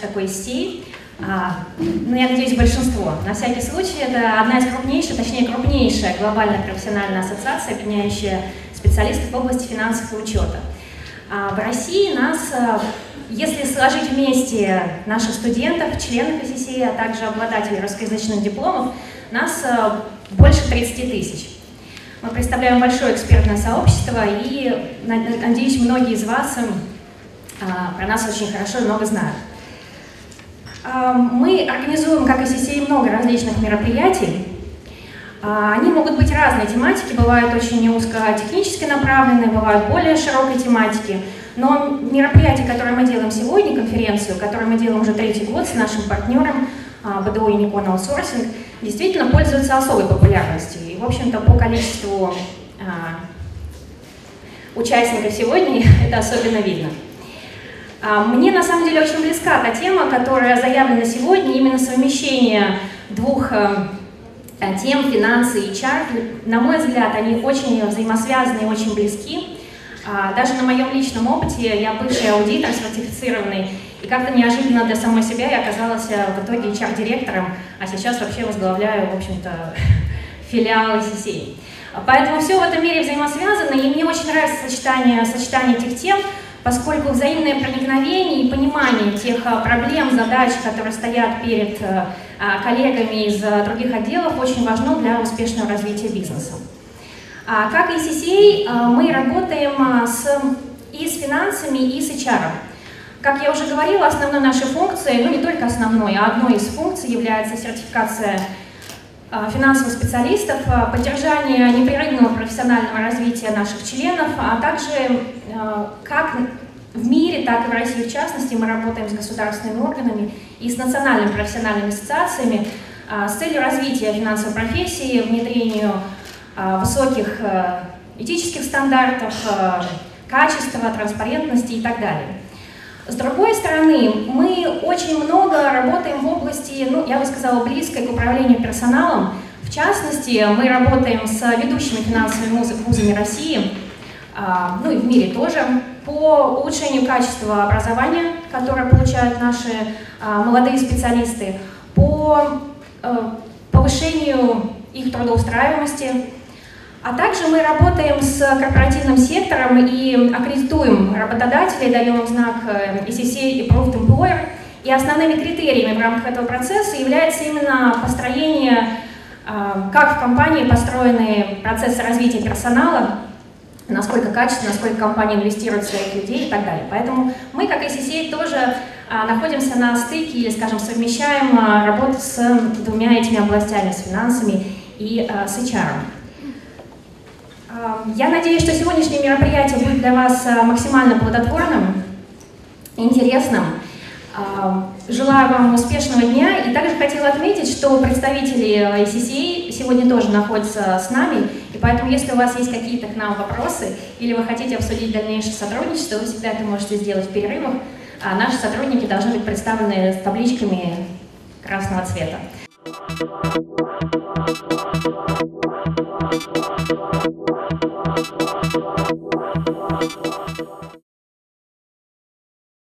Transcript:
такой сетей. А, ну, я надеюсь, большинство. На всякий случай, это одна из крупнейших, точнее, крупнейшая глобальная профессиональная ассоциация, объединяющая специалистов в области финансового учета. А в России нас, а, если сложить вместе наших студентов, членов СССР, а также обладателей русскоязычных дипломов, нас а, больше 30 тысяч. Мы представляем большое экспертное сообщество, и, надеюсь, многие из вас про нас очень хорошо и много знают. Мы организуем, как и СССР, много различных мероприятий. Они могут быть разной тематики, бывают очень узкотехнически направленные, бывают более широкой тематики. Но мероприятие, которое мы делаем сегодня, конференцию, которую мы делаем уже третий год с нашим партнером БДО Unicorn Outsourcing, действительно пользуется особой популярностью. И, в общем-то, по количеству участников сегодня это особенно видно. А, мне на самом деле очень близка та тема, которая заявлена сегодня, именно совмещение двух э, э, тем, финансы и HR. На мой взгляд, они очень взаимосвязаны и очень близки. А, даже на моем личном опыте я бывший аудитор сертифицированный, и как-то неожиданно для самой себя я оказалась э, в итоге HR-директором, а сейчас вообще возглавляю, в общем-то, филиал ICC. Поэтому все в этом мире взаимосвязано, и мне очень нравится сочетание, сочетание этих тем, поскольку взаимное проникновение и понимание тех а, проблем, задач, которые стоят перед э, а, коллегами из других отделов, очень важно для успешного развития бизнеса. А, как и CCA, мы работаем с, и с финансами, и с HR. Как я уже говорила, основной нашей функцией, ну не только основной, а одной из функций является сертификация финансовых специалистов, поддержание непрерывного профессионального развития наших членов, а также как в мире, так и в России в частности мы работаем с государственными органами и с национальными профессиональными ассоциациями с целью развития финансовой профессии, внедрению высоких этических стандартов, качества, транспарентности и так далее. С другой стороны, мы очень много работаем я бы сказала, близкой к управлению персоналом. В частности, мы работаем с ведущими финансовыми вузами России, а, ну и в мире тоже, по улучшению качества образования, которое получают наши а, молодые специалисты, по э, повышению их трудоустраиваемости, а также мы работаем с корпоративным сектором и аккредитуем работодателей, даем им знак ECC э, Approved Employer. И основными критериями в рамках этого процесса является именно построение, э, как в компании построены процессы развития персонала, насколько качественно, насколько компания инвестирует в своих людей и так далее. Поэтому мы, как ICCA, тоже а, находимся на стыке или, скажем, совмещаем а, работу с двумя этими областями, с финансами и а, с HR. А, я надеюсь, что сегодняшнее мероприятие будет для вас а, максимально плодотворным, интересным. Желаю вам успешного дня и также хотела отметить, что представители ICCA сегодня тоже находятся с нами, и поэтому если у вас есть какие-то к нам вопросы или вы хотите обсудить дальнейшее сотрудничество, вы всегда это можете сделать в перерывах, а наши сотрудники должны быть представлены с табличками красного цвета.